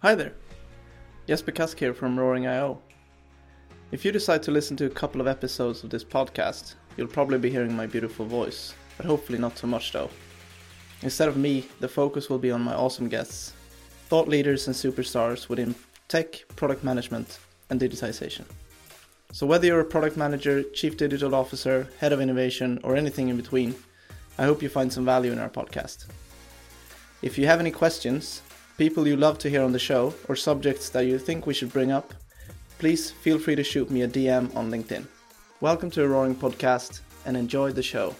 Hi there, Jesper Kask here from Roaring IO. If you decide to listen to a couple of episodes of this podcast, you'll probably be hearing my beautiful voice, but hopefully not too much though. Instead of me, the focus will be on my awesome guests, thought leaders and superstars within tech, product management, and digitization. So, whether you're a product manager, chief digital officer, head of innovation, or anything in between, I hope you find some value in our podcast. If you have any questions, people you love to hear on the show, or subjects that you think we should bring up, please feel free to shoot me a DM on LinkedIn. Welcome to a Roaring Podcast and enjoy the show.